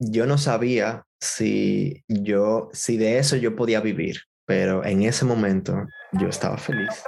yo no sabía si yo, si de eso yo podía vivir, pero en ese momento yo estaba feliz.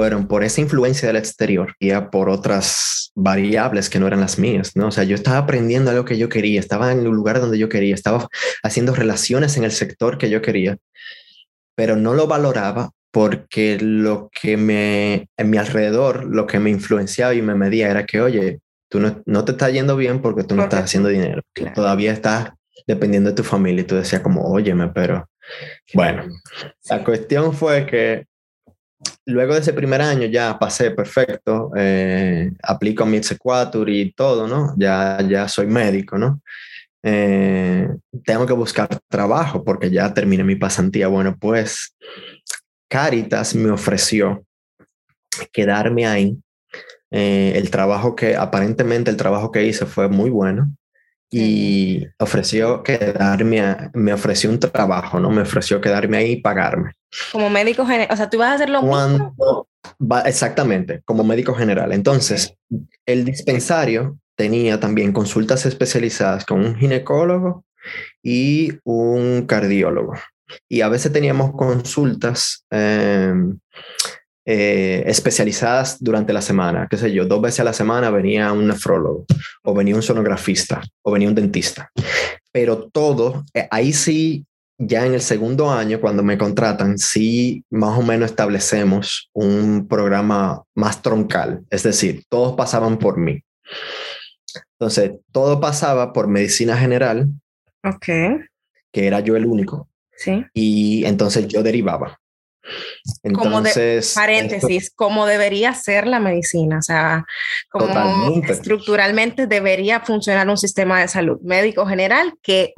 Fueron por esa influencia del exterior y por otras variables que no eran las mías, ¿no? O sea, yo estaba aprendiendo algo que yo quería, estaba en el lugar donde yo quería, estaba haciendo relaciones en el sector que yo quería, pero no lo valoraba porque lo que me, en mi alrededor, lo que me influenciaba y me medía era que, oye, tú no, no te está yendo bien porque tú no estás haciendo dinero, todavía estás dependiendo de tu familia y tú decías como, óyeme, pero bueno, la cuestión fue que luego de ese primer año ya pasé perfecto, eh, aplico mi exequatur y todo, ¿no? Ya, ya soy médico, ¿no? Eh, tengo que buscar trabajo porque ya terminé mi pasantía. Bueno, pues Caritas me ofreció quedarme ahí. Eh, el trabajo que aparentemente el trabajo que hice fue muy bueno y ofreció quedarme, me ofreció un trabajo, ¿no? Me ofreció quedarme ahí y pagarme. Como médico general, o sea, tú vas a hacer lo mismo. Va, exactamente, como médico general. Entonces, el dispensario tenía también consultas especializadas con un ginecólogo y un cardiólogo. Y a veces teníamos consultas eh, eh, especializadas durante la semana, qué sé yo, dos veces a la semana venía un nefrólogo o venía un sonografista o venía un dentista. Pero todo, eh, ahí sí, ya en el segundo año, cuando me contratan, sí más o menos establecemos un programa más troncal, es decir, todos pasaban por mí. Entonces, todo pasaba por medicina general. Ok. Que era yo el único. Sí. Y entonces yo derivaba. Entonces, paréntesis, cómo debería ser la medicina, o sea, como estructuralmente debería funcionar un sistema de salud médico general que,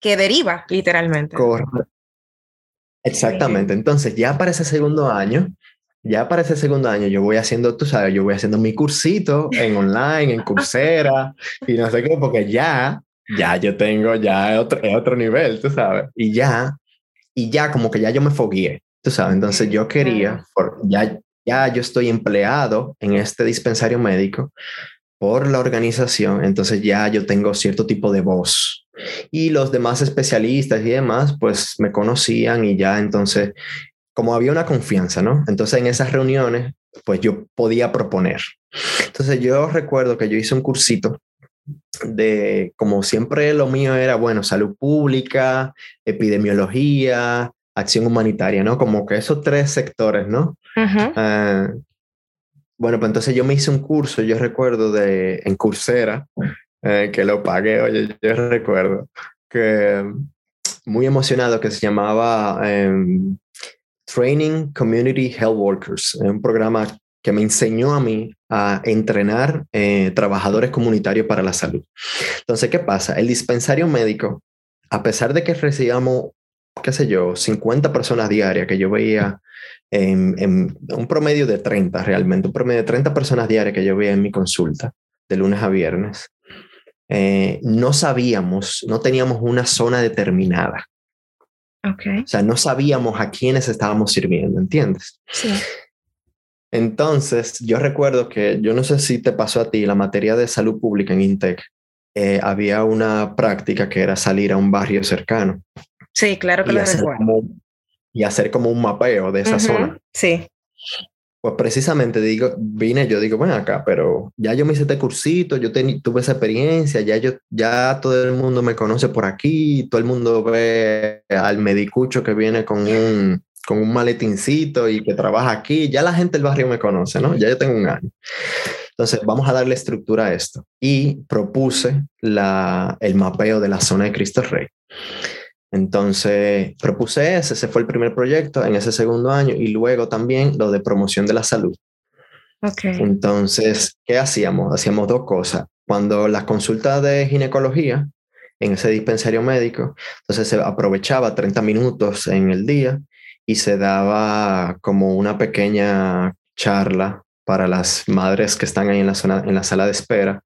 que deriva literalmente. Exactamente, entonces ya para ese segundo año, ya para ese segundo año yo voy haciendo, tú sabes, yo voy haciendo mi cursito en online, en Coursera y no sé qué, porque ya, ya yo tengo ya otro, otro nivel, tú sabes, y ya y ya como que ya yo me fogué, tú sabes, entonces yo quería, por, ya, ya yo estoy empleado en este dispensario médico por la organización, entonces ya yo tengo cierto tipo de voz. Y los demás especialistas y demás, pues me conocían y ya entonces, como había una confianza, ¿no? Entonces en esas reuniones, pues yo podía proponer. Entonces yo recuerdo que yo hice un cursito de, como siempre lo mío era, bueno, salud pública, epidemiología, acción humanitaria, ¿no? Como que esos tres sectores, ¿no? Ah, bueno, pues entonces yo me hice un curso, yo recuerdo de, en Coursera, eh, que lo pagué, oye, yo recuerdo, que muy emocionado, que se llamaba em, Training Community Health Workers, un programa que me enseñó a mí a entrenar eh, trabajadores comunitarios para la salud. Entonces, ¿qué pasa? El dispensario médico, a pesar de que recibíamos, qué sé yo, 50 personas diarias, que yo veía en, un promedio de 30 realmente, un promedio de 30 personas diarias que yo veía en mi consulta, de lunes a viernes, eh, no sabíamos, no teníamos una zona determinada. Okay. O sea, no sabíamos a quiénes estábamos sirviendo, ¿entiendes? Sí. Entonces, yo recuerdo que, yo no sé si te pasó a ti, la materia de salud pública en Intec, eh, había una práctica que era salir a un barrio cercano. Sí, claro que lo recuerdo. y hacer como un mapeo de esa zona. Sí. Pues precisamente digo, vine, yo digo, bueno, acá, pero ya yo me hice este cursito, yo tuve esa experiencia, ya yo, ya todo el mundo me conoce por aquí, todo el mundo ve al medicucho que viene con un, con un maletincito y que trabaja aquí, ya la gente del barrio me conoce, ¿no? Ya yo tengo un año. Entonces, vamos a darle estructura a esto. Y propuse la, el mapeo de la zona de Cristo Rey. Entonces, propuse ese, ese fue el primer proyecto en ese segundo año y luego también lo de promoción de la salud. Okay. Entonces, ¿qué hacíamos? Hacíamos dos cosas. Cuando las consultas de ginecología en ese dispensario médico. Entonces se aprovechaba 30 minutos en el día y se daba como una pequeña charla para las madres que están ahí en la, zona, en la sala de espera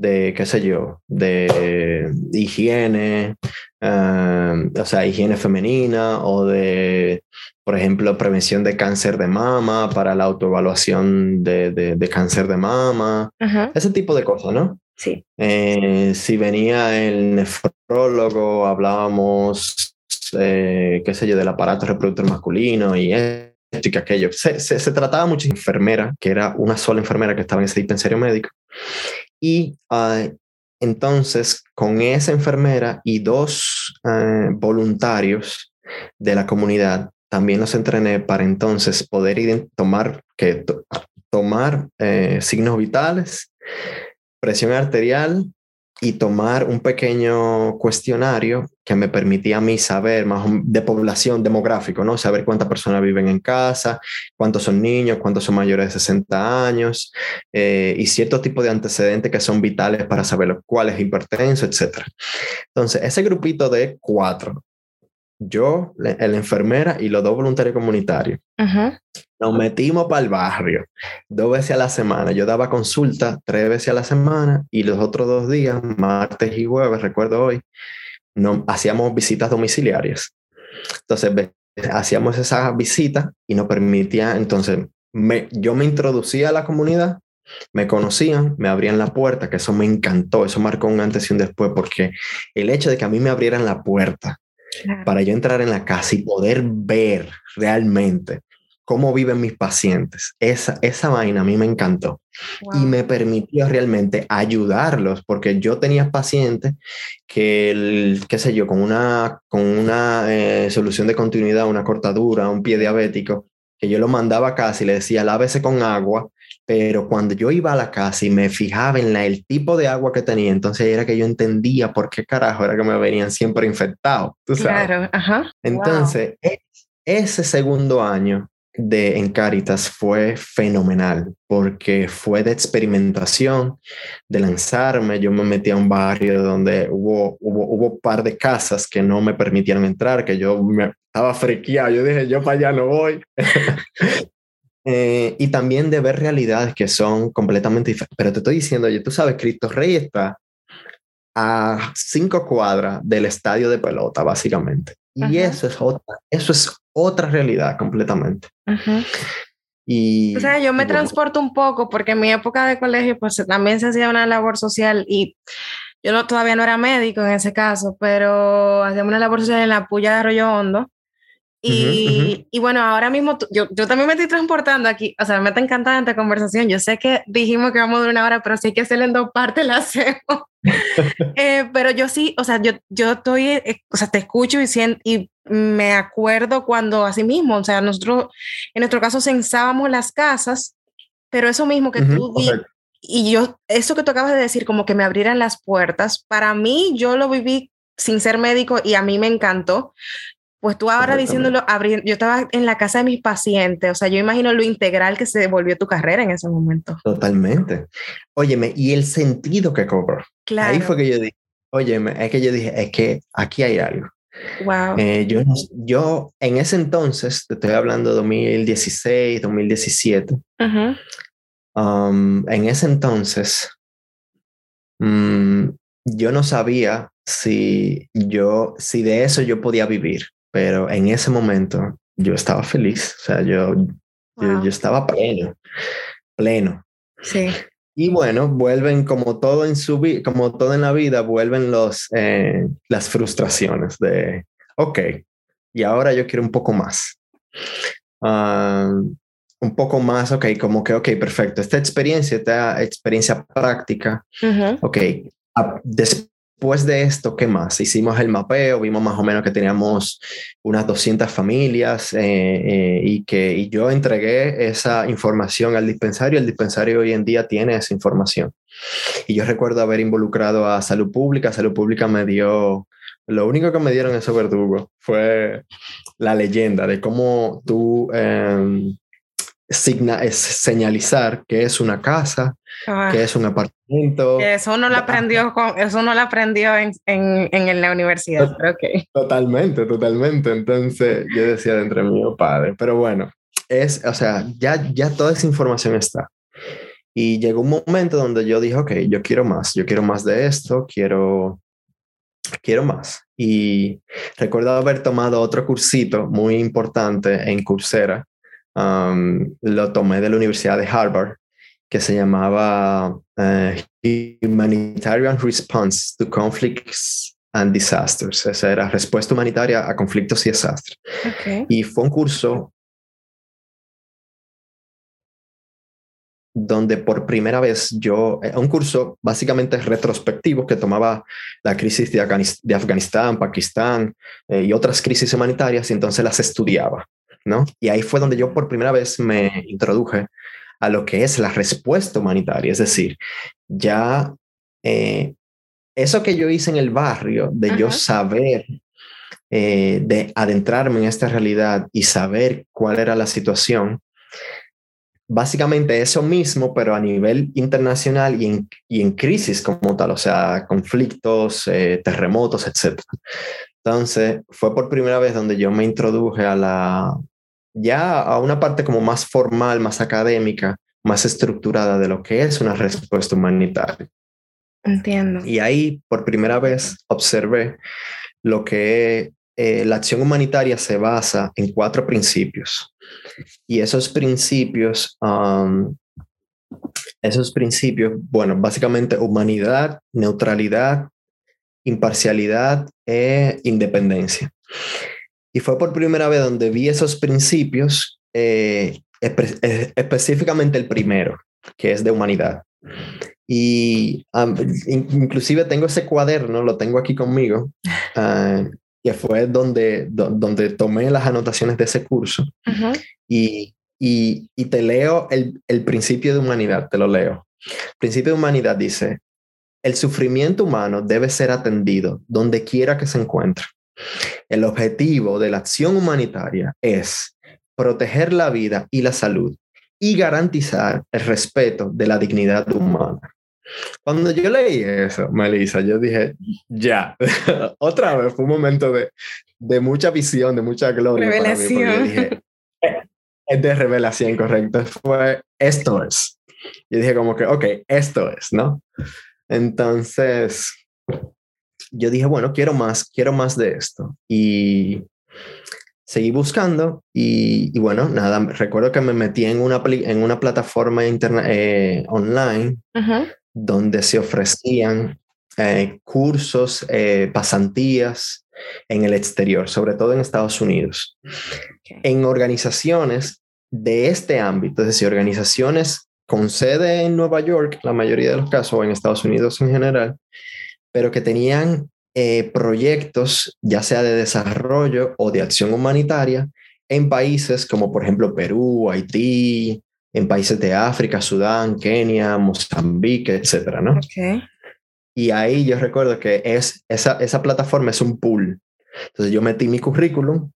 de, qué sé yo, de higiene, eh, o sea, higiene femenina o de, por ejemplo, prevención de cáncer de mama para la autoevaluación de, de, cáncer de mama, ese tipo de cosas, ¿no? Sí. Eh, si venía el nefrólogo, hablábamos, eh, qué sé yo, del aparato reproductor masculino y esto y aquello. Se, se, se, trataba mucho de enfermera, que era una sola enfermera que estaba en ese dispensario médico. Y ah, entonces, con esa enfermera y dos eh, voluntarios de la comunidad, también los entrené para entonces poder tomar, que, tomar eh, signos vitales, presión arterial, y tomar un pequeño cuestionario que me permitía a mí saber más de población demográfico, ¿no? Saber cuántas personas viven en casa, cuántos son niños, cuántos son mayores de 60 años eh, y cierto tipo de antecedentes que son vitales para saber cuál es hipertenso, etc. Entonces, ese grupito de cuatro yo, la, enfermera y los dos voluntarios comunitarios. Nos metimos para el barrio dos veces a la semana. Yo daba consulta tres veces a la semana y los otros dos días, martes y jueves, recuerdo hoy, no, hacíamos visitas domiciliarias. Entonces, hacíamos esas visitas y nos permitía, entonces, me, yo me introducía a la comunidad, me conocían, me abrían la puerta, que eso me encantó, eso marcó un antes y un después, porque el hecho de que a mí me abrieran la puerta para yo entrar en la casa y poder ver realmente cómo viven mis pacientes. Esa, esa vaina a mí me encantó y me permitió realmente ayudarlos porque yo tenía pacientes que, qué sé yo, con una, con una eh, solución de continuidad, una cortadura, un pie diabético, que yo lo mandaba a casa y le decía, lávese con agua pero cuando yo iba a la casa y me fijaba en la, el tipo de agua que tenía, entonces era que yo entendía por qué carajo era que me venían siempre infectados. Claro, ajá. Entonces, e, ese segundo año de en Caritas fue fenomenal porque fue de experimentación, de lanzarme. Yo me metí a un barrio donde hubo, hubo, hubo un par de casas que no me permitieron entrar, que yo me estaba friqueado. Yo dije, yo para allá no voy. Eh, y también de ver realidades que son completamente diferentes. Pero te estoy diciendo, oye, tú sabes, Cristo Rey está a cinco cuadras del estadio de pelota, básicamente. Y eso es otra, eso es otra realidad completamente. Y, o sea, yo me transporto un poco porque en mi época de colegio pues también se hacía una labor social y yo no, todavía no era médico en ese caso, pero hacíamos una labor social en la puya de Arroyo Hondo y, y, bueno, ahora mismo yo, yo, también me estoy transportando aquí, o sea, me está encantando esta conversación. Yo sé que dijimos que vamos a durar una hora, pero sí que hacerla en dos partes, la hacemos. eh, pero yo sí, o sea, yo, yo estoy, eh, o sea, te escucho y, y me acuerdo cuando así mismo, o sea, nosotros, en nuestro caso, censábamos las casas, pero eso mismo que tú y yo, eso que tú acabas de decir, como que me abrieran las puertas, para mí yo lo viví sin ser médico y a mí me encantó, pues tú ahora diciéndolo, yo estaba en la casa de mis pacientes, o sea, yo imagino lo integral que se volvió tu carrera en ese momento. Totalmente. Óyeme, y el sentido que cobró. Claro. Ahí fue que yo dije, óyeme, es que yo dije, es que aquí hay algo. Wow. Eh, yo, yo en ese entonces, te estoy hablando de 2016, 2017, um, en ese entonces, mm, yo no sabía si yo, si de eso yo podía vivir pero en ese momento yo estaba feliz, o sea, yo, yo, estaba pleno, pleno. Sí. Y bueno, vuelven como todo en su vida, como todo en la vida, vuelven los, eh, las frustraciones de, ok, y ahora yo quiero un poco más. Ah, un poco más, ok, como que, ok, perfecto, esta experiencia, esta experiencia práctica, ok, después de esto, ¿qué más? Hicimos el mapeo, vimos más o menos que teníamos unas 200 familias eh, eh, y que yo entregué esa información al dispensario. El dispensario hoy en día tiene esa información. Y yo recuerdo haber involucrado a Salud Pública. Salud Pública me dio, lo único que me dieron esos verdugos fue la leyenda de cómo tú... Em, es señalizar que es una casa, ah. que es un apartamento. Eso no lo aprendió, con, eso no lo aprendió en, en, en la universidad, Totalmente, totalmente. Entonces yo decía de entre mí, oh, padre, pero bueno, es, o sea, ya, ya toda esa información está. Y llegó un momento donde yo dije, ok, yo quiero más, yo quiero más de esto, quiero, quiero más. Y recuerdo haber tomado otro cursito muy importante en Coursera. Um, lo tomé de la Universidad de Harvard, que se llamaba eh, Humanitarian Response to Conflicts and Disasters. Esa era respuesta humanitaria a conflictos y desastres. Y fue un curso donde por primera vez yo, eh, un curso básicamente retrospectivo que tomaba la crisis de, Afganistán, Pakistán eh, y otras crisis humanitarias y entonces las estudiaba, ¿no? Y ahí fue donde yo por primera vez me introduje a lo que es la respuesta humanitaria, es decir, ya eh, eso que yo hice en el barrio, de yo saber, de adentrarme en esta realidad y saber cuál era la situación, básicamente eso mismo, pero a nivel internacional y en, y en crisis como tal, o sea, conflictos, eh, terremotos, etc. Entonces, fue por primera vez donde yo me introduje a la, ya a una parte como más formal, más académica, más estructurada de lo que es una respuesta humanitaria. Entiendo. Y ahí, por primera vez, observé lo que eh, la acción humanitaria se basa en cuatro principios. Y esos principios, um, esos principios, bueno, básicamente humanidad, neutralidad, imparcialidad e independencia. Y fue por primera vez donde vi esos principios, eh, específicamente el primero, que es de humanidad. Y um, inclusive tengo ese cuaderno, lo tengo aquí conmigo, uh, que fue donde, donde tomé las anotaciones de ese curso. y, y, y, te leo el, el principio de humanidad, te lo leo. El principio de humanidad dice, el sufrimiento humano debe ser atendido donde quiera que se encuentre. El objetivo de la acción humanitaria es proteger la vida y la salud y garantizar el respeto de la dignidad humana. Cuando yo leí eso, Melissa, yo dije, ya, otra vez fue un momento de, de mucha visión, de mucha gloria. Revelación. dije, eh, es de revelación, correcto. Fue, esto es. Yo dije como que, ok, esto es, ¿no? Entonces, yo dije, bueno, quiero más, quiero más de esto. Y seguí buscando y, bueno, nada, recuerdo que me metí en una, en una plataforma interna, eh, online donde se ofrecían eh, cursos, eh, pasantías en el exterior, sobre todo en Estados Unidos, en organizaciones de este ámbito, es decir, organizaciones con sede en Nueva York, la mayoría de los casos, o en Estados Unidos en general, pero que tenían eh, proyectos, ya sea de desarrollo o de acción humanitaria, en países como por ejemplo Perú, Haití, en países de África, Sudán, Kenia, Mozambique, etcétera, ¿no? Y ahí yo recuerdo que es, esa, esa plataforma es un pool. Entonces yo metí mi currículum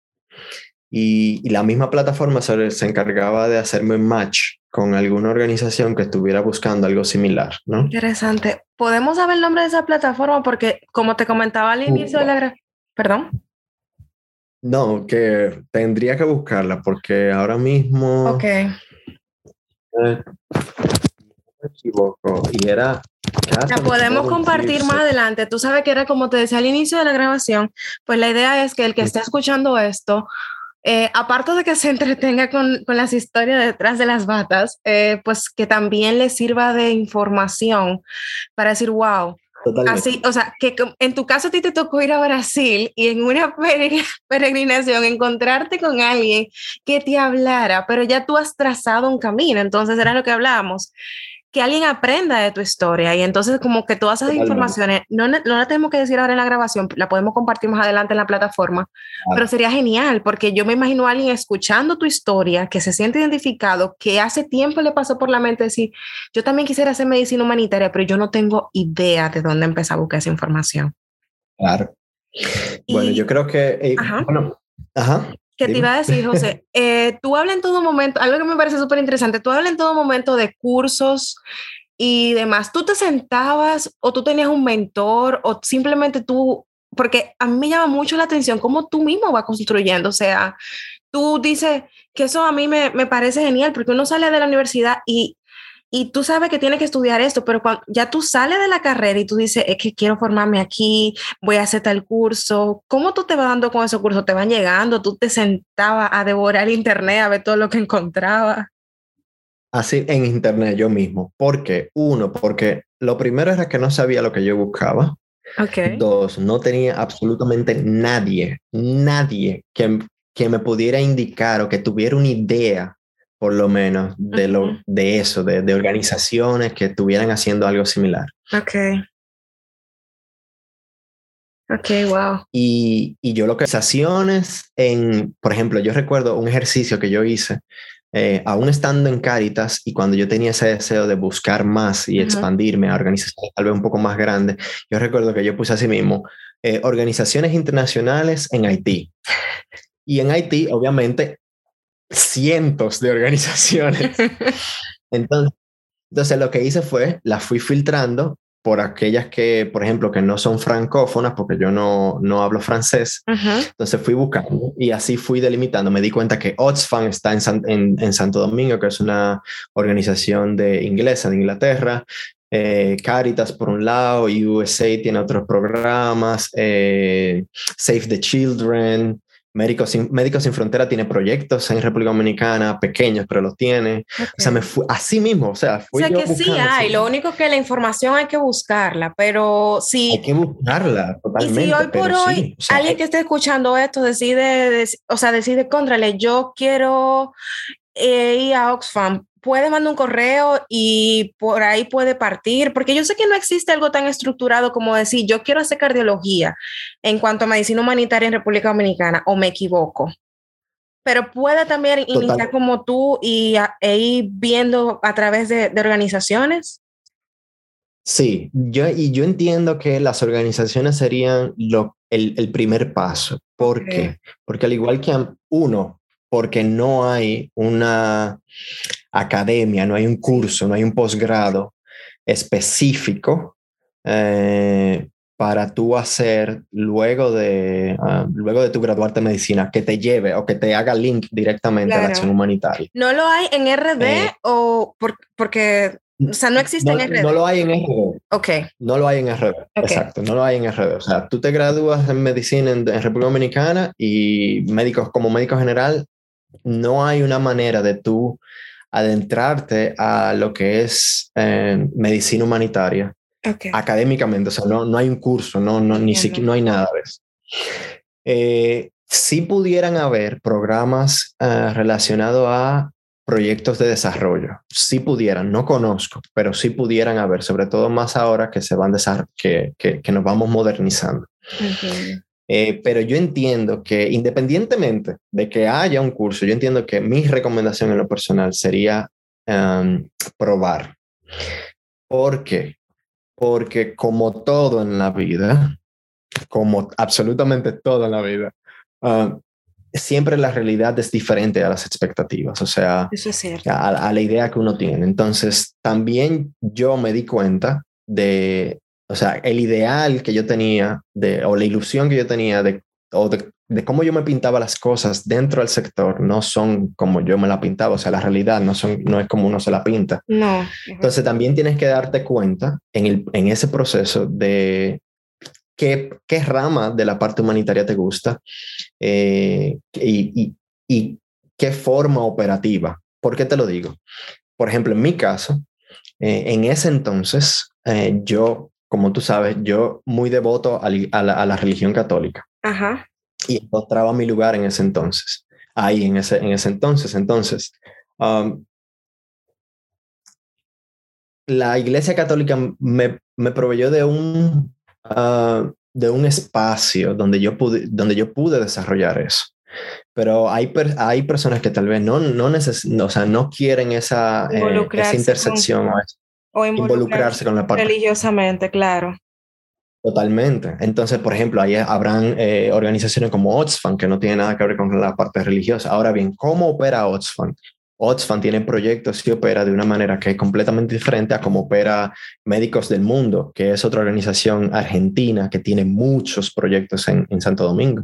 y, y la misma plataforma se, se, encargaba de hacerme un match con alguna organización que estuviera buscando algo similar, ¿no? Interesante. ¿Podemos saber el nombre de esa plataforma? Porque como te comentaba al inicio de la... Perdón. No, que tendría que buscarla porque ahora mismo... Ok me equivoco, y era... La podemos compartir más adelante. Tú sabes que era como te decía al inicio de la grabación, pues la idea es que el que esté escuchando esto, eh, aparte de que se entretenga con, con, las historias detrás de las batas, eh, pues que también le sirva de información para decir, wow, Así, o sea, que en tu caso a ti te tocó ir a Brasil y en una peregrinación encontrarte con alguien que te hablara, pero ya tú has trazado un camino, entonces era lo que hablábamos que alguien aprenda de tu historia y entonces como que todas esas informaciones, no, no la tenemos que decir ahora en la grabación, la podemos compartir más adelante en la plataforma, pero sería genial porque yo me imagino a alguien escuchando tu historia, que se siente identificado, que hace tiempo le pasó por la mente decir, yo también quisiera hacer medicina humanitaria, pero yo no tengo idea de dónde empezar a buscar esa información. Claro. bueno, yo creo que... Eh, ajá. Bueno, ajá Que te iba a decir, José, eh, tú hablas en todo momento, algo que me parece súper interesante, tú hablas en todo momento de cursos y demás. ¿Tú te sentabas o tú tenías un mentor o simplemente tú, porque a mí me llama mucho la atención cómo tú mismo vas construyendo, o sea, tú dices que eso a mí me, me parece genial porque uno sale de la universidad y y tú sabes que tienes que estudiar esto, pero cuando ya tú sales de la carrera y tú dices, es que quiero formarme aquí, voy a hacer tal curso, ¿cómo tú te vas dando con esos cursos? ¿Te van llegando? ¿Tú te sentabas a devorar internet, a ver todo lo que encontraba? Así en internet yo mismo. ¿Por qué? Uno, porque lo primero era que no sabía lo que yo buscaba. Okay. Dos, no tenía absolutamente nadie, nadie que, que me pudiera indicar o que tuviera una idea por lo menos, de, lo, de eso, de, de, organizaciones que estuvieran haciendo algo similar. Ok. Ok, wow. Y, y yo lo que organizaciones en, por ejemplo, yo recuerdo un ejercicio que yo hice, eh, aún estando en Caritas y cuando yo tenía ese deseo de buscar más y expandirme a organizaciones tal vez un poco más grandes, yo recuerdo que yo puse así mismo, eh, organizaciones internacionales en Haití. Y en Haití, obviamente, cientos de organizaciones. Entonces, entonces lo que hice fue, las fui filtrando por aquellas que, por ejemplo, que no son francófonas, porque yo no, no hablo francés. Entonces fui buscando y así fui delimitando. Me di cuenta que Oxfam está en, en, Santo Domingo, que es una organización de inglesa de Inglaterra. Eh, Caritas por un lado, USA tiene otros programas, eh, Save the Children, Médicos Sin, Médicos Sin Frontera tiene proyectos en República Dominicana, pequeños, pero los tiene. O sea, me fui, así mismo, o sea, fui O sea, que sí hay, lo único que la información hay que buscarla, pero sí. Hay que buscarla, totalmente. Y si hoy por hoy alguien que esté escuchando esto decide, o sea, decide, contrale, yo quiero eh, ir a Oxfam, puede mandar un correo y por ahí puede partir, porque yo sé que no existe algo tan estructurado como decir, yo quiero hacer cardiología en cuanto a medicina humanitaria en República Dominicana, o me equivoco. Pero puede también iniciar como tú y e ir viendo a través de, organizaciones. Sí, yo, y yo entiendo que las organizaciones serían lo, el, el primer paso. ¿Por qué? Porque al igual que uno, porque no hay una academia, no hay un curso, no hay un posgrado específico eh, para tú hacer luego de, ah, luego de tu graduarte en medicina, que te lleve o que te haga link directamente a la acción humanitaria. ¿No lo hay en RD eh, o porque, o sea, no existe en RD? No lo hay en RD. Ok. No lo hay en RD, exacto, no lo hay en RD. O sea, tú te gradúas en medicina en, en República Dominicana y médicos como médico general, no hay una manera de tú adentrarte a lo que es eh, medicina humanitaria académicamente, o sea, no, no hay un curso, no, no, ni siquiera, no hay nada de eso. Eh, si pudieran haber programas eh, relacionados a proyectos de desarrollo, si pudieran, no conozco, pero si pudieran haber, sobre todo más ahora que se van que, que, que nos vamos modernizando. Eh, pero yo entiendo que independientemente de que haya un curso, yo entiendo que mi recomendación en lo personal sería probar. ¿Por qué? Porque como todo en la vida, como absolutamente todo en la vida, ah, siempre la realidad es diferente a las expectativas, o sea, a, la idea que uno tiene. Entonces, también yo me di cuenta de o sea, el ideal que yo tenía de, o la ilusión que yo tenía de, o de, cómo yo me pintaba las cosas dentro del sector no son como yo me la pintaba, o sea, la realidad no, son, no es como uno se la pinta. No. Entonces también tienes que darte cuenta en, el, en ese proceso de qué, qué rama de la parte humanitaria te gusta eh, y, y, y qué forma operativa. ¿Por qué te lo digo? Por ejemplo, en mi caso, eh, en ese entonces, eh, yo como tú sabes, yo muy devoto a, la, religión católica. Ajá. Y encontraba mi lugar en ese entonces, ahí en ese, en ese entonces. Entonces, um, la Iglesia Católica me, me proveyó de un, uh, de un espacio donde yo, pude, donde yo pude desarrollar eso. Pero hay, hay personas que tal vez no, no, o sea, no quieren esa, eh, esa intersección. O involucrarse, con la parte. Religiosamente, claro. Totalmente. Entonces, por ejemplo, ahí habrán eh, organizaciones como Oxfam, que no tiene nada que ver con la parte religiosa. Ahora bien, ¿cómo opera Oxfam? Oxfam tiene proyectos y opera de una manera que es completamente diferente a cómo opera Médicos del Mundo, que es otra organización argentina que tiene muchos proyectos en, Santo Domingo.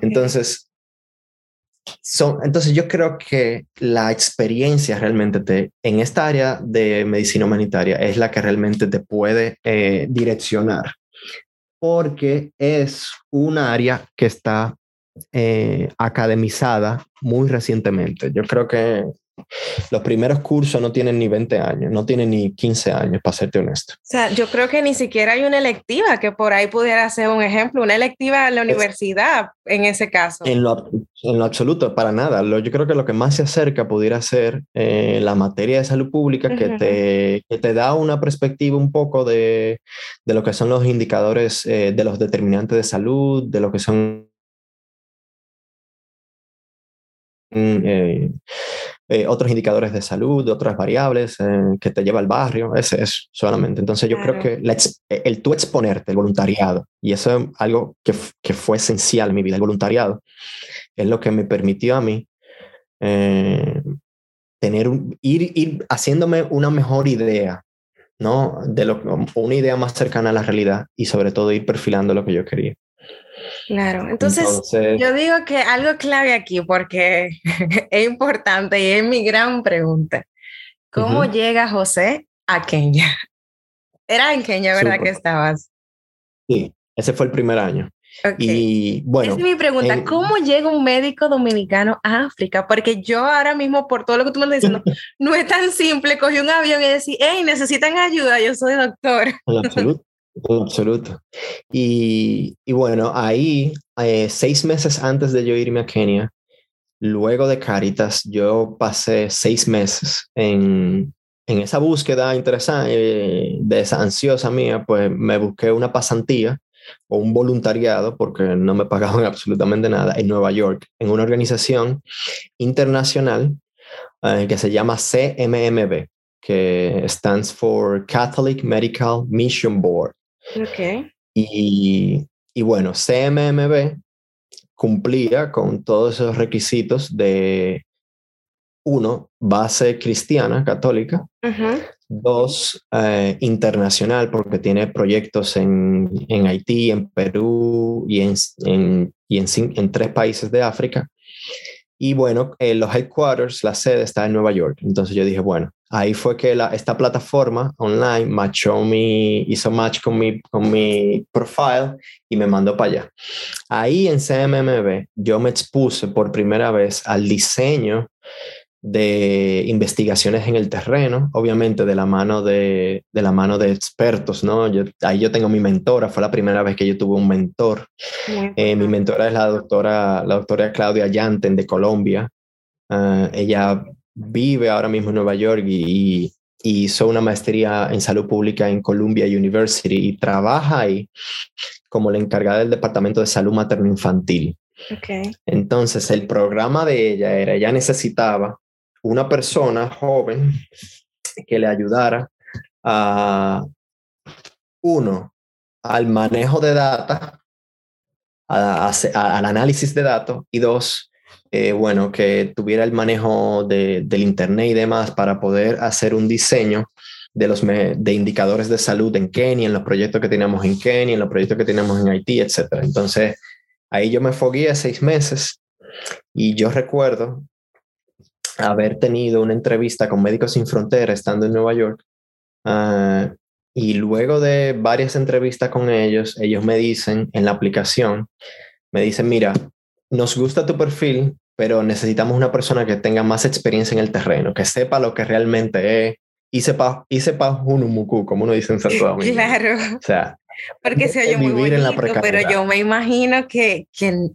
Entonces, son, entonces yo creo que la experiencia realmente te, en esta área de medicina humanitaria es la que realmente te puede eh, direccionar porque es un área que está eh, academizada muy recientemente. Yo creo que los primeros cursos no tienen ni 20 años, no tienen ni 15 años, para serte honesto. O sea, yo creo que ni siquiera hay una electiva que por ahí pudiera ser un ejemplo, una electiva en la universidad en ese caso. En lo, en lo absoluto, para nada. Lo, yo creo que lo que más se acerca pudiera ser eh, la materia de salud pública que, te, que, te, da una perspectiva un poco de, de lo que son los indicadores eh, de los determinantes de salud, de lo que son eh, eh, otros indicadores de salud, otras variables eh, que te lleva al barrio, ese es solamente. Entonces yo creo que el tú exponerte, el voluntariado, y eso es algo que, que, fue esencial en mi vida, el voluntariado, es lo que me permitió a mí tener ir, ir haciéndome una mejor idea, ¿no? De lo, una idea más cercana a la realidad y sobre todo ir perfilando lo que yo quería. Claro, entonces, yo digo que algo clave aquí, porque es importante y es mi gran pregunta. ¿Cómo llega José a Kenia? Era en Kenia, ¿verdad que estabas? Sí, ese fue el primer año. Y bueno. Esa es mi pregunta. ¿Cómo llega un médico dominicano a África? Porque yo ahora mismo, por todo lo que tú me estás diciendo, no es tan simple coger un avión y decir, hey, necesitan ayuda, yo soy doctor. En absoluto. Absoluto. Y, y bueno, ahí, eh, seis meses antes de yo irme a Kenia, luego de Caritas, yo pasé seis meses en, en esa búsqueda interesante, eh, de esa ansiosa mía, pues me busqué una pasantía o un voluntariado, porque no me pagaban absolutamente nada, en Nueva York, en una organización internacional eh, que se llama CMMB, que stands for Catholic Medical Mission Board. Okay. Y, y bueno, CMMB cumplía con todos esos requisitos de, uno, base cristiana, católica, dos, eh, internacional, porque tiene proyectos en, en Haití, en Perú y, en, en, y en, en, tres países de África. Y bueno, eh, los headquarters, la sede está en Nueva York. Entonces yo dije, bueno, ahí fue que la, esta plataforma online matchó mi, hizo match con mi, con mi profile y me mandó para allá. Ahí en CMMB yo me expuse por primera vez al diseño de investigaciones en el terreno, obviamente de la mano de, de la mano de expertos, ¿no? Yo, ahí yo tengo mi mentora, fue la primera vez que yo tuve un mentor. Eh, mi mentora es la doctora, la doctora Claudia Yanten de Colombia. Ah, ella vive ahora mismo en Nueva York y, hizo una maestría en salud pública en Columbia University y trabaja ahí como la encargada del departamento de salud materno-infantil. Okay. Entonces, el programa de ella era, ella necesitaba una persona joven que le ayudara a, uno, al manejo de data, al análisis de datos, y dos, eh, bueno, que tuviera el manejo de, del Internet y demás para poder hacer un diseño de los de indicadores de salud en Kenia, en los proyectos que teníamos en Kenia, en los proyectos que teníamos en Haití, etc. Entonces, ahí yo me fogué seis meses y yo recuerdo haber tenido una entrevista con Médicos Sin Frontera estando en Nueva York. Ah, y luego de varias entrevistas con ellos, ellos me dicen en la aplicación, me dicen, mira, nos gusta tu perfil, pero necesitamos una persona que tenga más experiencia en el terreno, que sepa lo que realmente es y sepa, y sepa Hunumuku, como uno dice en Santo Domingo. Claro. O sea, porque se oye muy bonito, pero yo me imagino que, que,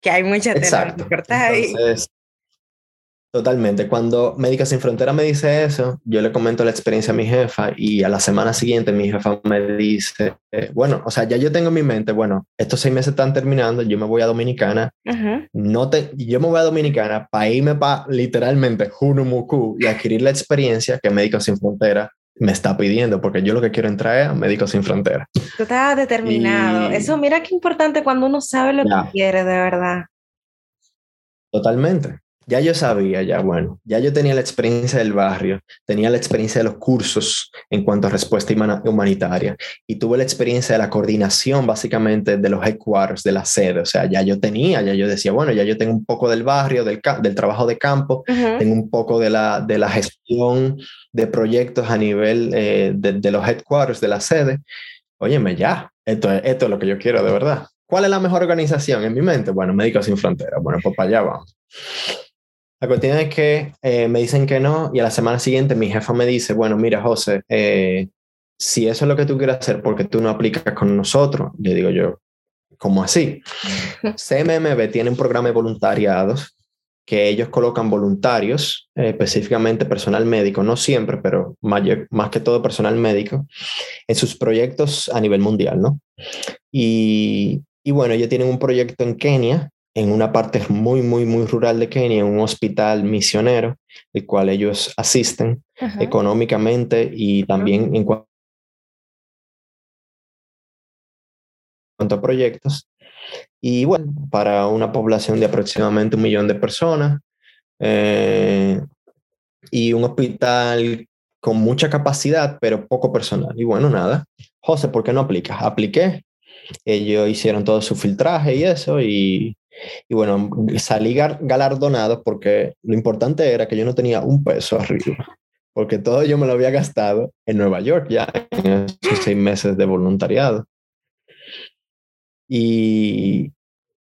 que hay mucha tela que cortar ahí. Totalmente. Cuando Médicas Sin Frontera me dice eso, yo le comento la experiencia a mi jefa y a la semana siguiente mi jefa me dice, bueno, o sea, ya yo tengo en mi mente, bueno, estos seis meses están terminando, yo me voy a Dominicana, no te, yo me voy a Dominicana para irme para literalmente Junumuku y adquirir la experiencia que Médicos Sin Frontera me está pidiendo, porque yo lo que quiero entrar es a Médicos Sin Fronteras. Tú estabas determinado. Eso, mira qué importante cuando uno sabe lo que quiere de verdad. Totalmente. Ya yo sabía, ya bueno, ya yo tenía la experiencia del barrio, tenía la experiencia de los cursos en cuanto a respuesta humanitaria y tuve la experiencia de la coordinación básicamente de los headquarters, de la sede, o sea, ya yo tenía, ya yo decía, bueno, ya yo tengo un poco del barrio, del, del trabajo de campo, tengo un poco de la, de la gestión de proyectos a nivel eh, de, los headquarters, de la sede. Óyeme, ya, esto, esto es lo que yo quiero de verdad. ¿Cuál es la mejor organización en mi mente? Bueno, Médicos Sin Fronteras. Bueno, pues para allá vamos. La cuestión es que eh, me dicen que no y a la semana siguiente mi jefa me dice, bueno, mira, José, eh, si eso es lo que tú quieres hacer, ¿por qué tú no aplicas con nosotros? Le digo yo, ¿cómo así? CMMB tiene un programa de voluntariados que ellos colocan voluntarios, eh, específicamente personal médico, no siempre, pero mayor, más que todo personal médico, en sus proyectos a nivel mundial, ¿no? Y, y bueno, ellos tienen un proyecto en Kenia en una parte muy, muy, muy rural de Kenia, en un hospital misionero, el cual ellos asisten económicamente y también en cuanto a proyectos. Y bueno, para una población de aproximadamente un millón de personas eh, y un hospital con mucha capacidad, pero poco personal. Y bueno, nada. José, ¿por qué no aplicas? Apliqué. Ellos hicieron todo su filtraje y eso, y y bueno, salí galardonado porque lo importante era que yo no tenía un peso arriba, porque todo yo me lo había gastado en Nueva York ya en esos seis meses de voluntariado. Y,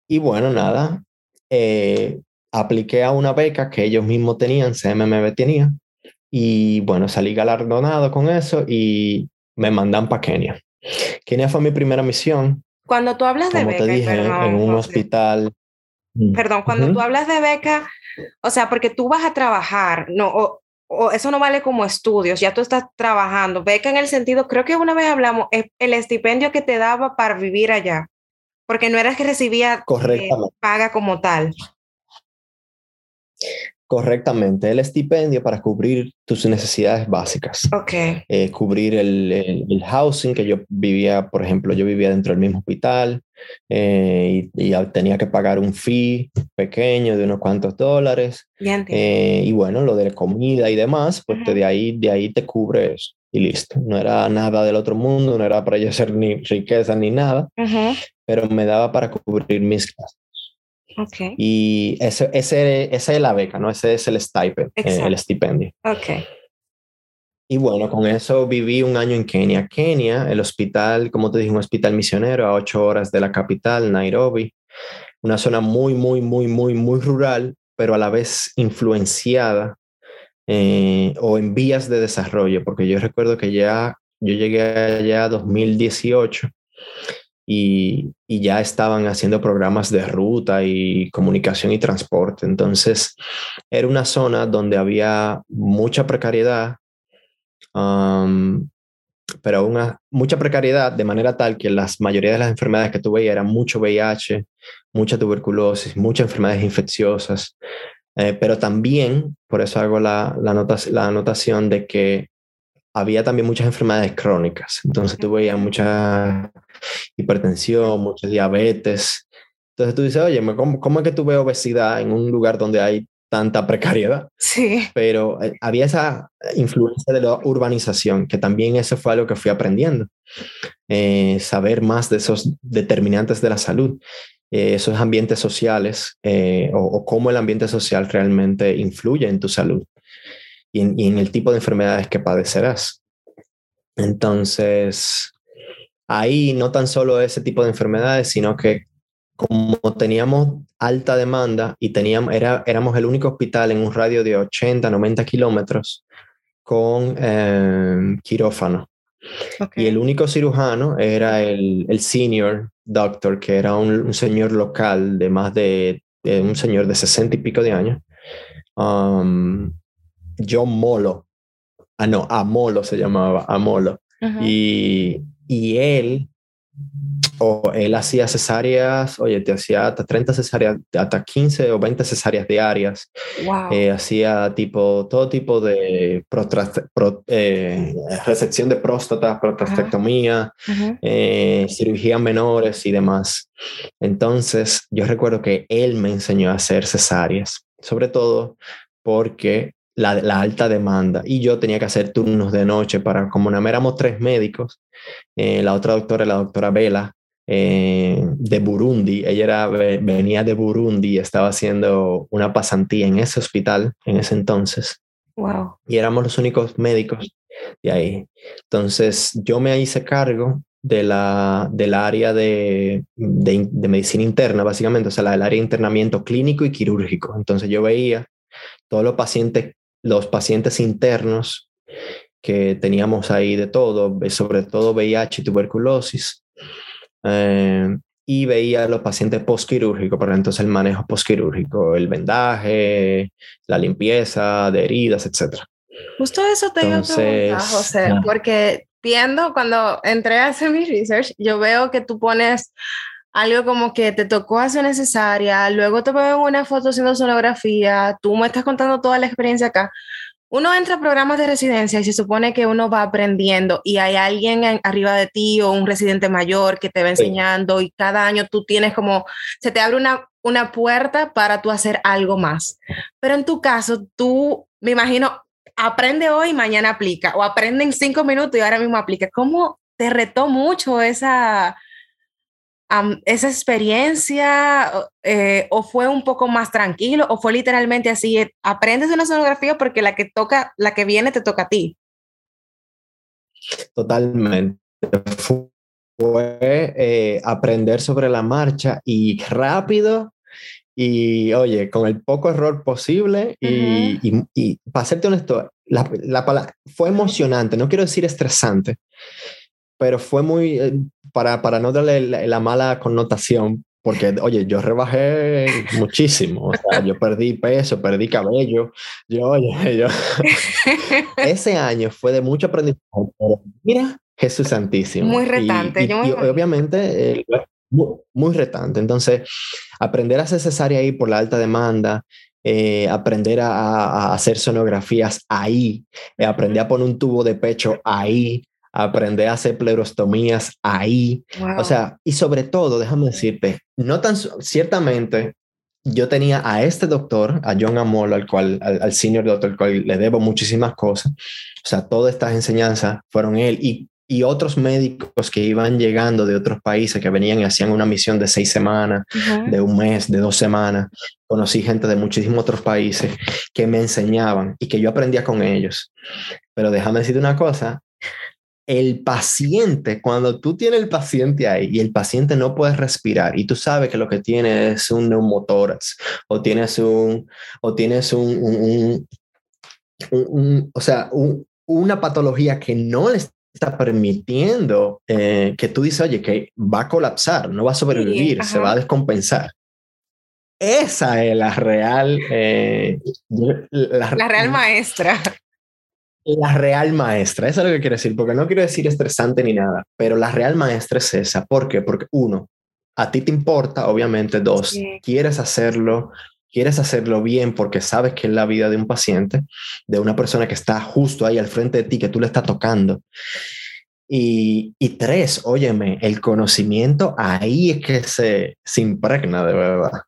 y bueno, nada, eh, apliqué a una beca que ellos mismos tenían, CMMB tenía, y bueno, salí galardonado con eso y me mandan para Kenia. Kenia fue mi primera misión. Cuando tú hablas de beca, te dije, en un hospital perdón, cuando tú hablas de beca, o sea, porque tú vas a trabajar, no, o, eso no vale como estudios, ya tú estás trabajando. Beca en el sentido, creo que una vez hablamos, es el estipendio que te daba para vivir allá, porque no eras que recibía eh, paga como tal. Correctamente, el estipendio para cubrir tus necesidades básicas. Ok. Eh, cubrir el, el, housing, que yo vivía, por ejemplo, yo vivía dentro del mismo hospital eh, y, tenía que pagar un fee pequeño de unos cuantos dólares. Eh, y bueno, lo de la comida y demás, pues de, ahí, de ahí te cubre eso y listo. No era nada del otro mundo, no era para yo hacer ni riqueza ni nada, pero me daba para cubrir mis gastos. Y ese, ese, esa es la beca, ¿no? Ese es el stipend, eh, el estipendio. Okay. Y bueno, con eso viví un año en Kenia. Kenia, el hospital, como te dije, un hospital misionero a ocho horas de la capital, Nairobi. Una zona muy, muy, muy, muy, muy rural, pero a la vez influenciada eh, o en vías de desarrollo, porque yo recuerdo que ya yo llegué allá 2018 y, ya estaban haciendo programas de ruta y comunicación y transporte. Entonces, era una zona donde había mucha precariedad, pero una, mucha precariedad de manera tal que la mayoría de las enfermedades que tuve eran mucho VIH, mucha tuberculosis, muchas enfermedades infecciosas. Eh, pero también, por eso hago la, la, la anotación de que había también muchas enfermedades crónicas. Entonces tú veías mucha hipertensión, mucha diabetes. Entonces tú dices, oye, ¿cómo, ¿cómo, es que tú ves obesidad en un lugar donde hay tanta precariedad? Sí. Pero eh, había esa influencia de la urbanización, que también eso fue algo que fui aprendiendo. Eh, saber más de esos determinantes de la salud. Eh, esos ambientes sociales o, o cómo el ambiente social realmente influye en tu salud y en, el tipo de enfermedades que padecerás. Entonces, ahí no tan solo ese tipo de enfermedades, sino que como teníamos alta demanda y teníamos, era, éramos el único hospital en un radio de 80, 90 kilómetros con eh, quirófano. Y el único cirujano era el, el senior doctor, que era un, señor local de más de, un señor de 60 y pico de años. Um, John Molo. Ah, no, Amolo se llamaba, Amolo. y, y él o él hacía cesáreas, oye, te hacía hasta 30 cesáreas, hasta 15 o 20 cesáreas diarias. Eh, hacía tipo, todo tipo de eh, resección de próstata, prostastectomía, eh, cirugías menores y demás. Entonces, yo recuerdo que él me enseñó a hacer cesáreas, sobre todo porque la, alta demanda y yo tenía que hacer turnos de noche para, como no éramos tres médicos, la otra doctora, la doctora Vela, eh, de Burundi. Ella era, venía de Burundi, estaba haciendo una pasantía en ese hospital en ese entonces. Wow. Y éramos los únicos médicos de ahí. Entonces yo me hice cargo de la, del área de, de, de medicina interna, básicamente, o sea, del área de internamiento clínico y quirúrgico. Entonces yo veía todos los pacientes, los pacientes internos que teníamos ahí de todo, sobre todo VIH y tuberculosis. Eh, y veía a los pacientes postquirúrgicos, por entonces el manejo postquirúrgico, el vendaje, la limpieza de heridas, etc. Justo eso te iba a preguntar, José, porque viendo cuando entré a hacer mi research, yo veo que tú pones algo como que te tocó hacer necesaria, luego te veo una foto haciendo sonografía, tú me estás contando toda la experiencia acá, uno entra a programas de residencia y se supone que uno va aprendiendo y hay alguien arriba de ti o un residente mayor que te va enseñando y cada año tú tienes como, se te abre una, una puerta para tú hacer algo más. Pero en tu caso, tú, me imagino, aprende hoy y mañana aplica o aprende en cinco minutos y ahora mismo aplica. ¿Cómo te retó mucho esa, esa experiencia eh, o fue un poco más tranquilo o fue literalmente así, eh, aprendes una sonografía porque la que toca, la que viene te toca a ti? Totalmente. Fue eh, aprender sobre la marcha y rápido y oye, con el poco error posible y, y, para serte honesto, la, la, fue emocionante, no quiero decir estresante, pero fue muy, eh, para, para no darle la, mala connotación, porque, oye, yo rebajé muchísimo, o sea, yo perdí peso, perdí cabello, yo, oye, yo, ese año fue de mucho aprendizaje, mira, Jesús Santísimo. Muy retante. Y, obviamente, eh, muy, retante. Entonces, aprender a hacer cesárea ahí por la alta demanda, eh, aprender a, a, hacer sonografías ahí, aprender a poner un tubo de pecho ahí, aprender a hacer pleurostomías ahí. O sea, y sobre todo, déjame decirte, no tan ciertamente yo tenía a este doctor, a John Amolo, al cual, al, senior doctor, al cual le debo muchísimas cosas. O sea, todas estas enseñanzas fueron él y, y otros médicos que iban llegando de otros países que venían y hacían una misión de seis semanas, de un mes, de dos semanas. Conocí gente de muchísimos otros países que me enseñaban y que yo aprendía con ellos. Pero déjame decirte una cosa, el paciente, cuando tú tienes el paciente ahí y el paciente no puede respirar y tú sabes que lo que tiene es un neumotórax o tienes un, o tienes un, o sea, una patología que no le está permitiendo eh, que tú dices, oye, que va a colapsar, no va a sobrevivir, se va a descompensar. Esa es la real... Eh, la, la real maestra la real maestra, eso es lo que quiero decir, porque no quiero decir estresante ni nada, pero la real maestra es esa. ¿Por qué? Porque uno, a ti te importa, obviamente. Dos, quieres hacerlo, quieres hacerlo bien porque sabes que es la vida de un paciente, de una persona que está justo ahí al frente de ti, que tú le estás tocando. Y, y tres, óyeme, el conocimiento ahí es que se, se impregna de verdad.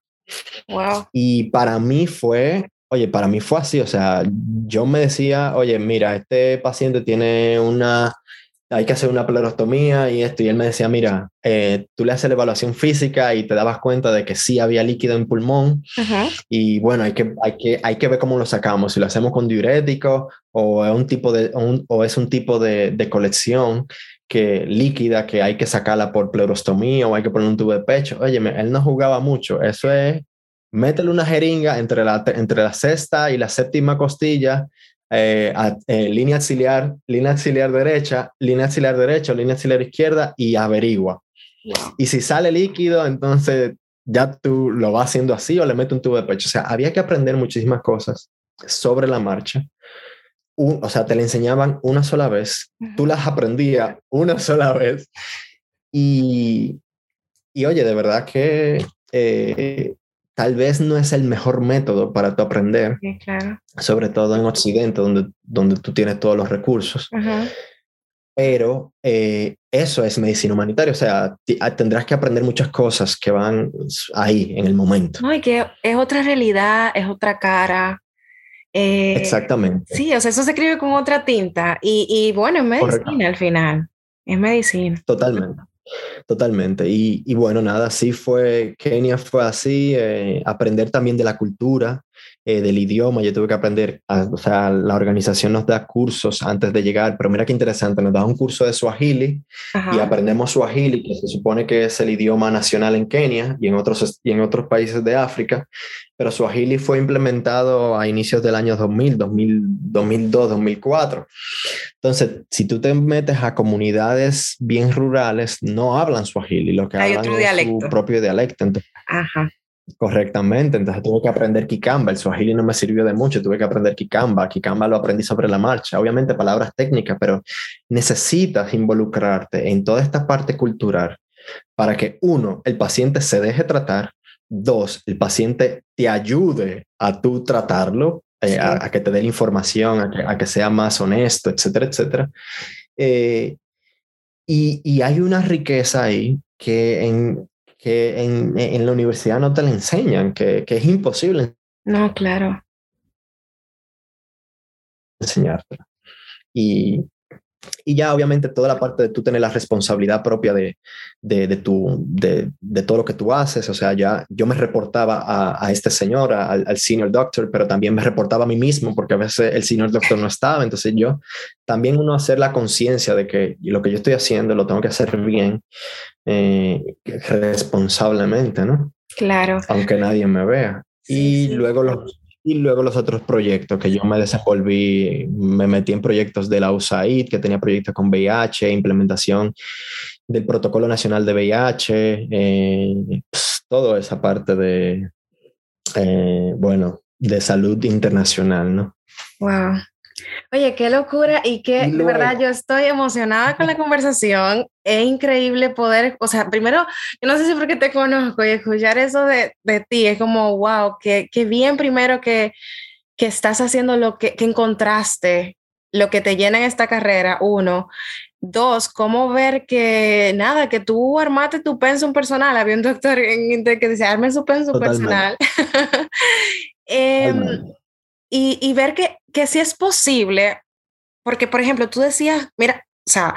Wow. Y para mí fue Oye, para mí fue así, o sea, yo me decía, oye, mira, este paciente tiene una, hay que hacer una pleurostomía y esto, y él me decía, mira, eh, tú le haces la evaluación física y te dabas cuenta de que sí había líquido en pulmón, y bueno, hay que, hay, que, hay que ver cómo lo sacamos, si lo hacemos con diurético o es un tipo de, o es un tipo de, de colección que líquida que hay que sacarla por pleurostomía o hay que poner un tubo de pecho. Oye, él no jugaba mucho, eso es métele una jeringa entre la, entre la sexta y la séptima costilla, eh, eh, línea auxiliar, línea auxiliar derecha, línea auxiliar derecha, línea auxiliar izquierda y averigua. Y si sale líquido, entonces ya tú lo vas haciendo así o le metes un tubo de pecho. O sea, había que aprender muchísimas cosas sobre la marcha. o sea, te le enseñaban una sola vez, tú las aprendías una sola vez y, y oye, de verdad que eh, tal vez no es el mejor método para tu aprender, sobre todo en Occidente, donde, donde tú tienes todos los recursos. Pero eh, eso es medicina humanitaria, o sea, ah, tendrás que aprender muchas cosas que van ahí en el momento. No, y que es otra realidad, es otra cara. Eh, Exactamente. Sí, o sea, eso se escribe con otra tinta y, y bueno, es medicina al final, es medicina. Totalmente. Totalmente. Y, bueno, nada, así fue, Kenia fue así, eh, aprender también de la cultura, eh, del idioma, yo tuve que aprender, o sea, la organización nos da cursos antes de llegar, pero mira qué interesante, nos da un curso de Swahili y aprendemos Swahili, que se supone que es el idioma nacional en Kenia y en otros, y en otros países de África, pero Swahili fue implementado a inicios del año 2000, 2000 2002, 2004. Entonces, si tú te metes a comunidades bien rurales, no hablan Swahili, lo que Hay hablan es su propio dialecto. Ajá. Correctamente, entonces tuve que aprender Kikamba, el Swahili no me sirvió de mucho, tuve que aprender Kikamba, Kikamba lo aprendí sobre la marcha, obviamente palabras técnicas, pero necesitas involucrarte en toda esta parte cultural para que uno, el paciente se deje tratar, dos, el paciente te ayude a tú tratarlo, eh, a, que te dé la información, a que, sea más honesto, etcétera, etcétera. Eh, y, y hay una riqueza ahí que en, que en, en, la universidad no te la enseñan, que, que es imposible. No, claro. Enseñarte. Y, y ya obviamente toda la parte de tú tener la responsabilidad propia de, de, de, tu, de, de, todo lo que tú haces, o sea, ya yo me reportaba a, a este señor, al, al, senior doctor, pero también me reportaba a mí mismo porque a veces el senior doctor no estaba, entonces yo también uno hacer la conciencia de que lo que yo estoy haciendo lo tengo que hacer bien, eh, responsablemente, ¿no? Claro. Aunque nadie me vea. y luego los y luego los otros proyectos que yo me desenvolví, me metí en proyectos de la USAID, que tenía proyectos con VIH, implementación del protocolo nacional de VIH, eh, pues, toda esa parte de, eh, bueno, de salud internacional, ¿no? Wow. Oye, qué locura y que de verdad yo estoy emocionada con la conversación. Es increíble poder, o sea, primero, yo no sé si porque te conozco y escuchar eso de, de ti es como, wow, qué, qué bien primero que, que estás haciendo lo que, que encontraste, lo que te llena en esta carrera, uno. Dos, cómo ver que nada, que tú armaste tu pensum personal. Había un doctor en, que decía, arme su pensum personal. eh, y, y, ver que, que sí es posible, porque por ejemplo, tú decías, mira, o sea,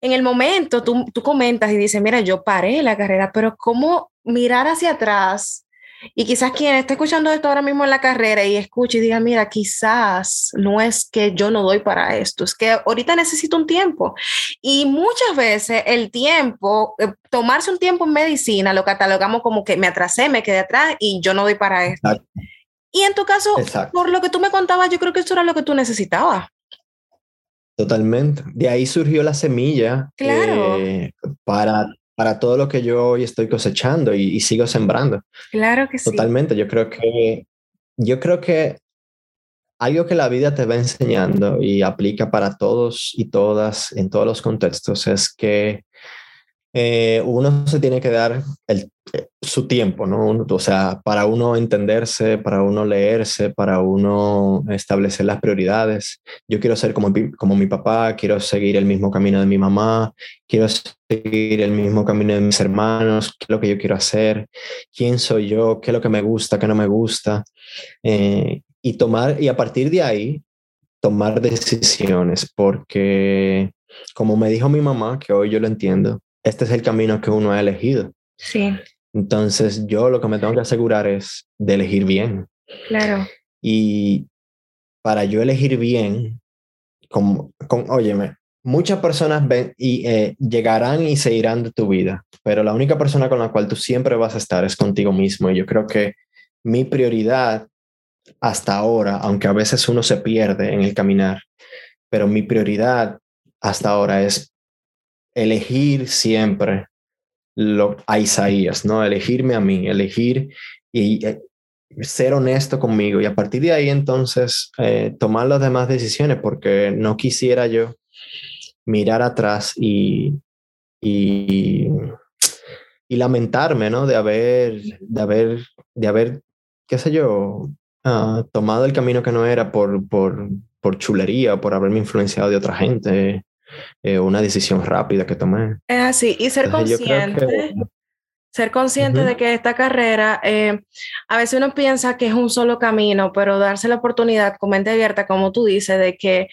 en el momento tú, tú comentas y dices, mira, yo paré la carrera, pero ¿cómo mirar hacia atrás? Y quizás quien esté escuchando esto ahora mismo en la carrera y escuche y diga, mira, quizás no es que yo no doy para esto, es que ahorita necesito un tiempo. Y muchas veces el tiempo, eh, tomarse un tiempo en medicina, lo catalogamos como que me atrasé, me quedé atrás y yo no doy para esto. Y en tu caso, por lo que tú me contabas, yo creo que eso era lo que tú necesitabas. Totalmente. De ahí surgió la semilla claro. para, para todo lo que yo hoy estoy cosechando y, sigo sembrando. Claro que sí. Totalmente. Yo creo que, yo creo que algo que la vida te va enseñando y aplica para todos y todas en todos los contextos es que eh, uno se tiene que dar el, eh, su tiempo, ¿no? o sea, para uno entenderse, para uno leerse, para uno establecer las prioridades. Yo quiero ser como, como mi papá, quiero seguir el mismo camino de mi mamá, quiero seguir el mismo camino de mis hermanos, qué es lo que yo quiero hacer, quién soy yo, qué es lo que me gusta, qué no me gusta. Eh, y tomar, y a partir de ahí, tomar decisiones, porque como me dijo mi mamá, que hoy yo lo entiendo, este es el camino que uno ha elegido. Sí. Entonces yo lo que me tengo que asegurar es de elegir bien. Claro. Y para yo elegir bien, como, con, óyeme, muchas personas ven y eh, llegarán y se irán de tu vida, pero la única persona con la cual tú siempre vas a estar es contigo mismo. Y yo creo que mi prioridad hasta ahora, aunque a veces uno se pierde en el caminar, pero mi prioridad hasta ahora es elegir siempre lo, a Isaías, ¿no? Elegirme a mí, elegir y eh, ser honesto conmigo y a partir de ahí entonces eh, tomar las demás decisiones porque no quisiera yo mirar atrás y, y y lamentarme, ¿no? De haber, de haber, de haber, qué sé yo, uh, tomado el camino que no era por, por, por chulería por haberme influenciado de otra gente, eh, una decisión rápida que tomé. Es así, y ser consciente. Ser consciente de que esta carrera, eh, a veces uno piensa que es un solo camino, pero darse la oportunidad con mente abierta, como tú dices, de que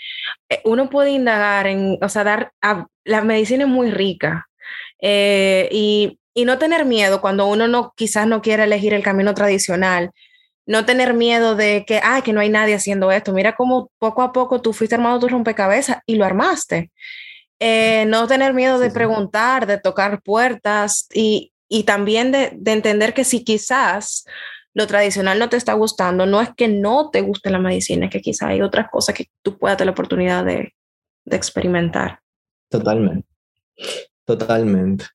eh, uno puede indagar en, o sea, dar, la medicina es muy rica y, y, no tener miedo cuando uno no, quizás no quiere elegir el camino tradicional no tener miedo de que, ay, que no hay nadie haciendo esto. Mira cómo poco a poco tú fuiste armando tu rompecabezas y lo armaste. Eh, no tener miedo de preguntar, de tocar puertas y, y también de, de, entender que si quizás lo tradicional no te está gustando, no es que no te guste la medicina, es que quizás hay otras cosas que tú puedas tener la oportunidad de, de experimentar. Totalmente, totalmente.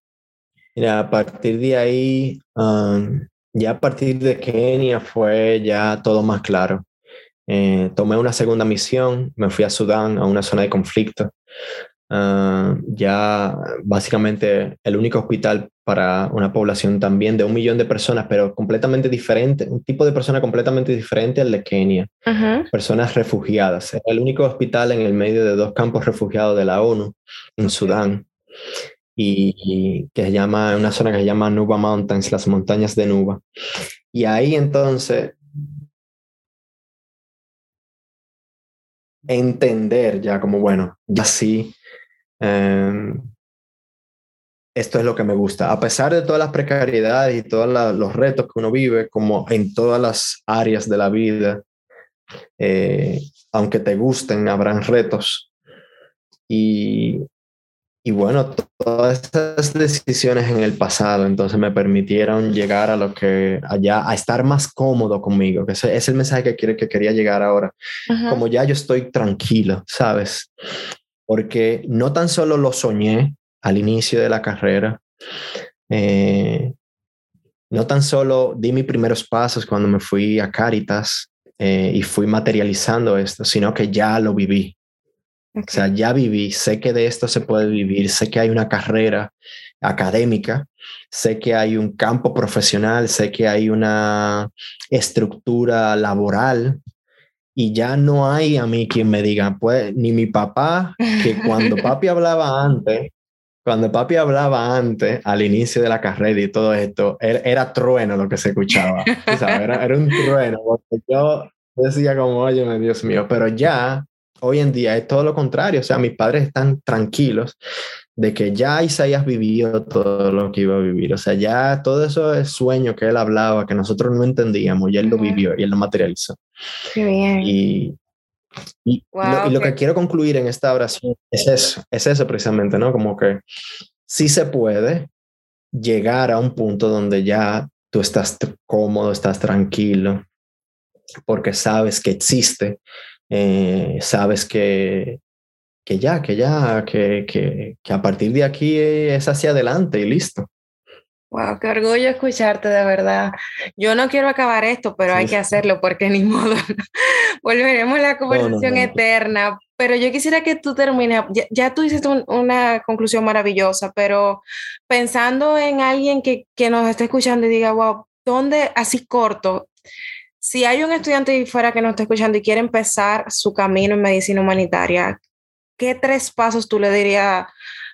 Mira, a partir de ahí, um, ya a partir de Kenia fue ya todo más claro. Eh, tomé una segunda misión, me fui a Sudán, a una zona de conflicto. Ah, ya básicamente el único hospital para una población también de un millón de personas, pero completamente diferente, un tipo de persona completamente diferente al de Kenia, personas refugiadas. Era el único hospital en el medio de dos campos refugiados de la ONU en Sudán y, que se llama, una zona que se llama Nuba Mountains, las montañas de Nuba. Y ahí entonces entender ya como, bueno, ya sí, em, esto es lo que me gusta. A pesar de todas las precariedades y todos los retos que uno vive, como en todas las áreas de la vida, eh, aunque te gusten, habrán retos. Y y bueno, todas esas decisiones en el pasado entonces me permitieron llegar a lo que allá, a estar más cómodo conmigo, que ese es el mensaje que, quiere, que quería llegar ahora. Como ya yo estoy tranquilo, ¿sabes? Porque no tan solo lo soñé al inicio de la carrera, eh, no tan solo di mis primeros pasos cuando me fui a Caritas eh, y fui materializando esto, sino que ya lo viví. O sea, ya viví, sé que de esto se puede vivir, sé que hay una carrera académica, sé que hay un campo profesional, sé que hay una estructura laboral y ya no hay a mí quien me diga, pues ni mi papá, que cuando papi hablaba antes, cuando papi hablaba antes, al inicio de la carrera y todo esto, era, trueno lo que se escuchaba. era, era, un trueno, porque yo decía como, oye, Dios mío, pero ya hoy en día es todo lo contrario, o sea, mis padres están tranquilos de que ya Isaías vivió todo lo que iba a vivir, o sea, ya todo eso es sueño que él hablaba, que nosotros no entendíamos, y él lo vivió y él lo materializó. Qué bien. Y, y, lo, que quiero concluir en esta oración es eso, es eso precisamente, ¿no? Como que sí se puede llegar a un punto donde ya tú estás cómodo, estás tranquilo, porque sabes que existe eh, sabes que, que ya, que ya, que, que, que, a partir de aquí es hacia adelante y listo. Wow, qué orgullo escucharte, de verdad. Yo no quiero acabar esto, pero hay que hacerlo porque ni modo. Volveremos a la conversación eterna. Pero yo quisiera que tú termines, ya, tú hiciste una conclusión maravillosa, pero pensando en alguien que, que nos esté escuchando y diga, wow, ¿dónde así corto? Si hay un estudiante fuera que nos está escuchando y quiere empezar su camino en medicina humanitaria, ¿qué tres pasos tú le dirías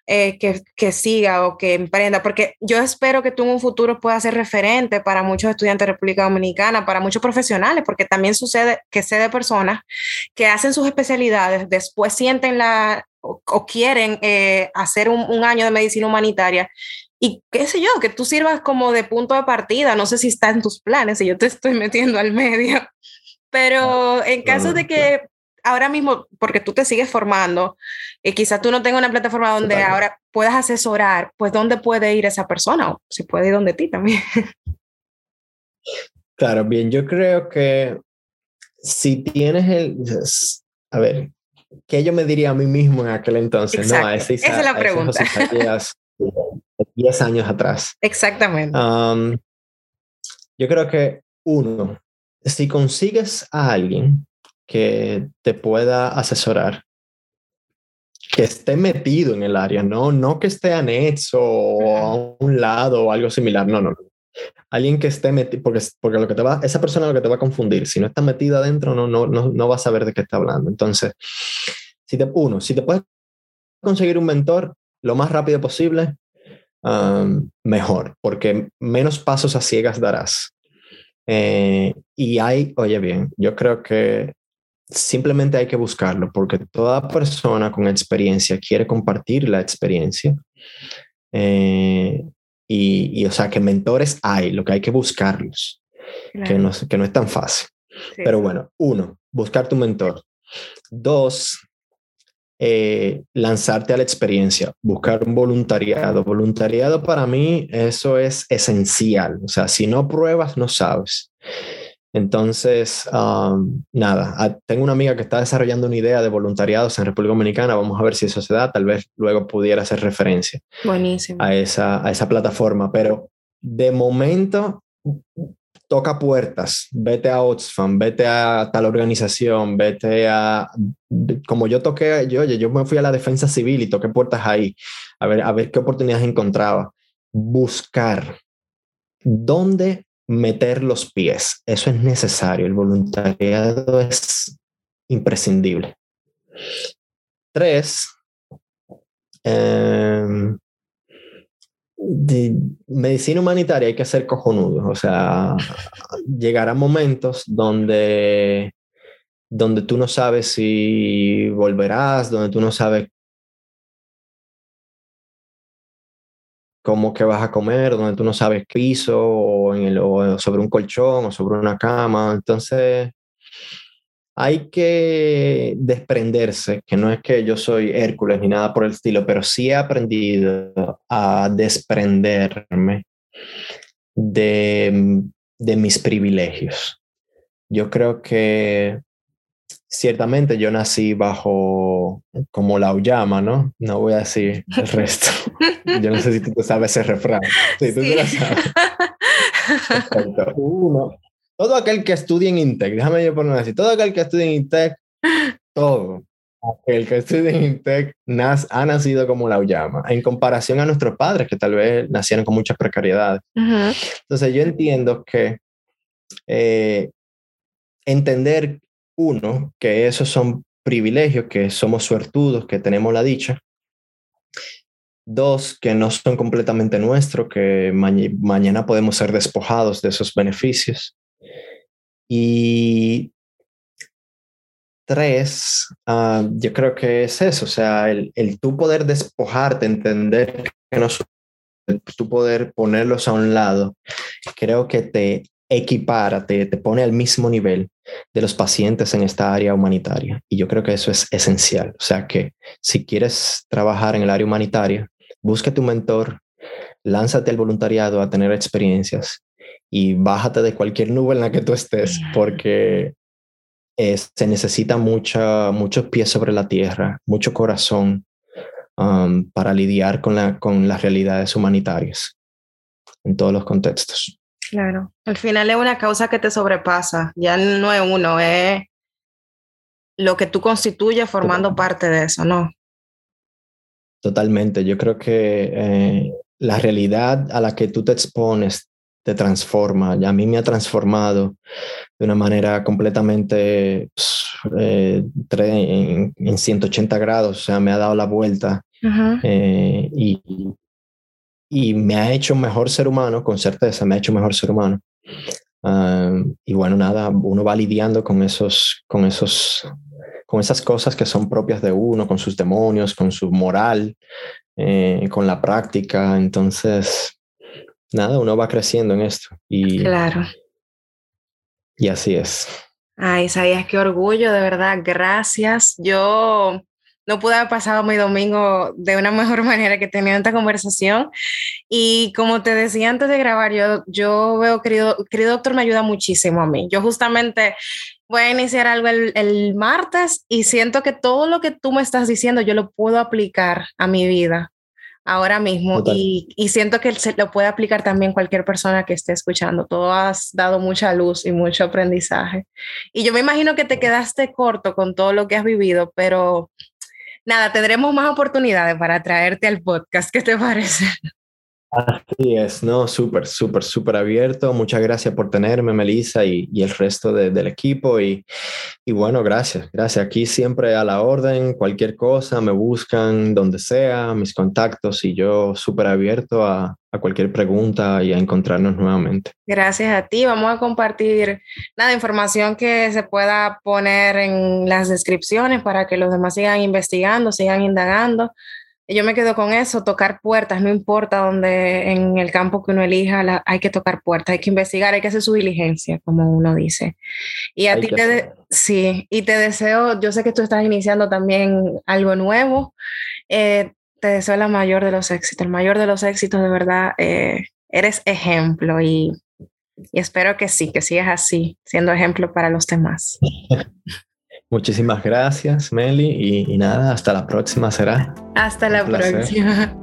eh, que, que, siga o que emprenda? Porque yo espero que tú en un futuro puedas ser referente para muchos estudiantes de República Dominicana, para muchos profesionales, porque también sucede que sé de personas que hacen sus especialidades, después sienten la o, quieren eh, hacer un año de medicina humanitaria y qué sé yo, que tú sirvas como de punto de partida. No sé si está en tus planes, y yo te estoy metiendo al medio, pero en caso de que ahora mismo, porque tú te sigues formando, y quizás tú no tengas una plataforma donde ahora puedas asesorar, pues ¿dónde puede ir esa persona? O si puede ir donde ti también. Claro, bien, yo creo que si tienes el, a ver, ¿qué yo me diría a mí mismo en aquel entonces? No, esa, es la pregunta. 10 años atrás. Exactamente. yo creo que uno, si consigues a alguien que te pueda asesorar, que esté metido en el área, no, no que esté anexo o a un lado o algo similar, no, no, no. Alguien que esté metido, porque, porque lo que te va, esa persona lo que te va a confundir, si no está metida adentro, no, no, no, no va a saber de qué está hablando. Entonces, si te, uno, si te puedes conseguir un mentor lo más rápido posible, mejor, porque menos pasos a ciegas darás. Eh, y hay, oye bien, yo creo que simplemente hay que buscarlo, porque toda persona con experiencia quiere compartir la experiencia. Eh, y, y, o sea, que mentores hay, lo que hay que buscarlos, que, no, que no es tan fácil. Pero bueno, uno, buscar tu mentor. Dos, eh, lanzarte a la experiencia, buscar un voluntariado. Voluntariado para mí, eso es esencial. O sea, si no pruebas, no sabes. Entonces, um, nada, ah, tengo una amiga que está desarrollando una idea de voluntariados en República Dominicana. Vamos a ver si eso se da. Tal vez luego pudiera hacer referencia a esa, a esa plataforma. Pero de momento, toca puertas, vete a Oxfam, vete a tal organización, vete a, como yo toqué, yo, yo me fui a la defensa civil y toqué puertas ahí, a ver, a ver qué oportunidades encontraba. Buscar dónde meter los pies, eso es necesario, el voluntariado es imprescindible. Tres, eh, de medicina humanitaria hay que ser cojonudos, o sea, llegará momentos donde, donde tú no sabes si volverás, donde tú no sabes cómo que vas a comer, donde tú no sabes piso o, en el, o sobre un colchón o sobre una cama. Entonces, hay que desprenderse, que no es que yo soy Hércules ni nada por el estilo, pero sí he aprendido a desprenderme de, mis privilegios. Yo creo que ciertamente yo nací bajo como la Uyama, ¿no? No voy a decir el resto. Yo no sé si tú sabes ese refrán. Sí, tú lo sabes. Uno, todo aquel que estudie en Intec, déjame yo ponerlo así, todo aquel que estudie en Intec, todo aquel que estudie en Intec ha nacido como la llama, en comparación a nuestros padres que tal vez nacieron con muchas precariedades. Entonces yo entiendo que eh, entender, uno, que esos son privilegios, que somos suertudos, que tenemos la dicha. Dos, que no son completamente nuestros, que mañana podemos ser despojados de esos beneficios. Y tres, ah, yo creo que es eso, o sea, el, el tú poder despojarte, entender que no tú poder ponerlos a un lado, creo que te equipara, te, te pone al mismo nivel de los pacientes en esta área humanitaria. Y yo creo que eso es esencial. O sea que si quieres trabajar en el área humanitaria, busca tu mentor, lánzate al voluntariado a tener experiencias y bájate de cualquier nube en la que tú estés, porque se necesita mucha, muchos pies sobre la tierra, mucho corazón um, para lidiar con, la, con las realidades humanitarias en todos los contextos. Claro, al final es una causa que te sobrepasa, ya no es uno, es lo que tú constituyes formando parte de eso, ¿no? Totalmente, yo creo que eh, la realidad a la que tú te expones te transforma. a mí me ha transformado de una manera completamente pues, eh, en, 180 grados, o sea, me ha dado la vuelta eh, y, y, me ha hecho mejor ser humano, con certeza, me ha hecho mejor ser humano. Ah, y bueno, nada, uno va lidiando con esos, con esos, con esas cosas que son propias de uno, con sus demonios, con su moral, eh, con la práctica. Entonces, nada, uno va creciendo en esto. Y, claro. Y así es. Ay, Isaías, qué orgullo, de verdad, gracias. Yo no pude haber pasado mi domingo de una mejor manera que teniendo esta conversación. Y como te decía antes de grabar, yo, yo veo, querido, querido doctor, me ayuda muchísimo a mí. Yo justamente voy a iniciar algo el, el martes y siento que todo lo que tú me estás diciendo yo lo puedo aplicar a mi vida ahora mismo y, y, siento que se lo puede aplicar también cualquier persona que esté escuchando. Todo has dado mucha luz y mucho aprendizaje. Y yo me imagino que te quedaste corto con todo lo que has vivido, pero nada, tendremos más oportunidades para traerte al podcast. ¿Qué te parece? Así es, no, súper, súper, súper abierto. Muchas gracias por tenerme, Melissa, y, y el resto del equipo. Y, y, bueno, gracias, gracias. Aquí siempre a la orden, cualquier cosa, me buscan donde sea, mis contactos, y yo súper abierto a, a, cualquier pregunta y a encontrarnos nuevamente. Gracias a ti. Vamos a compartir nada, información que se pueda poner en las descripciones para que los demás sigan investigando, sigan indagando yo me quedo con eso, tocar puertas, no importa dónde en el campo que uno elija, hay que tocar puertas, hay que investigar, hay que hacer su diligencia, como uno dice. Y a ti te, sí, y te deseo, yo sé que tú estás iniciando también algo nuevo, eh, te deseo la mayor de los éxitos, el mayor de los éxitos, de verdad, eh, eres ejemplo y, y espero que sí, que sigas así, siendo ejemplo para los demás. Muchísimas gracias, Meli, y, nada, hasta la próxima será. Hasta la próxima.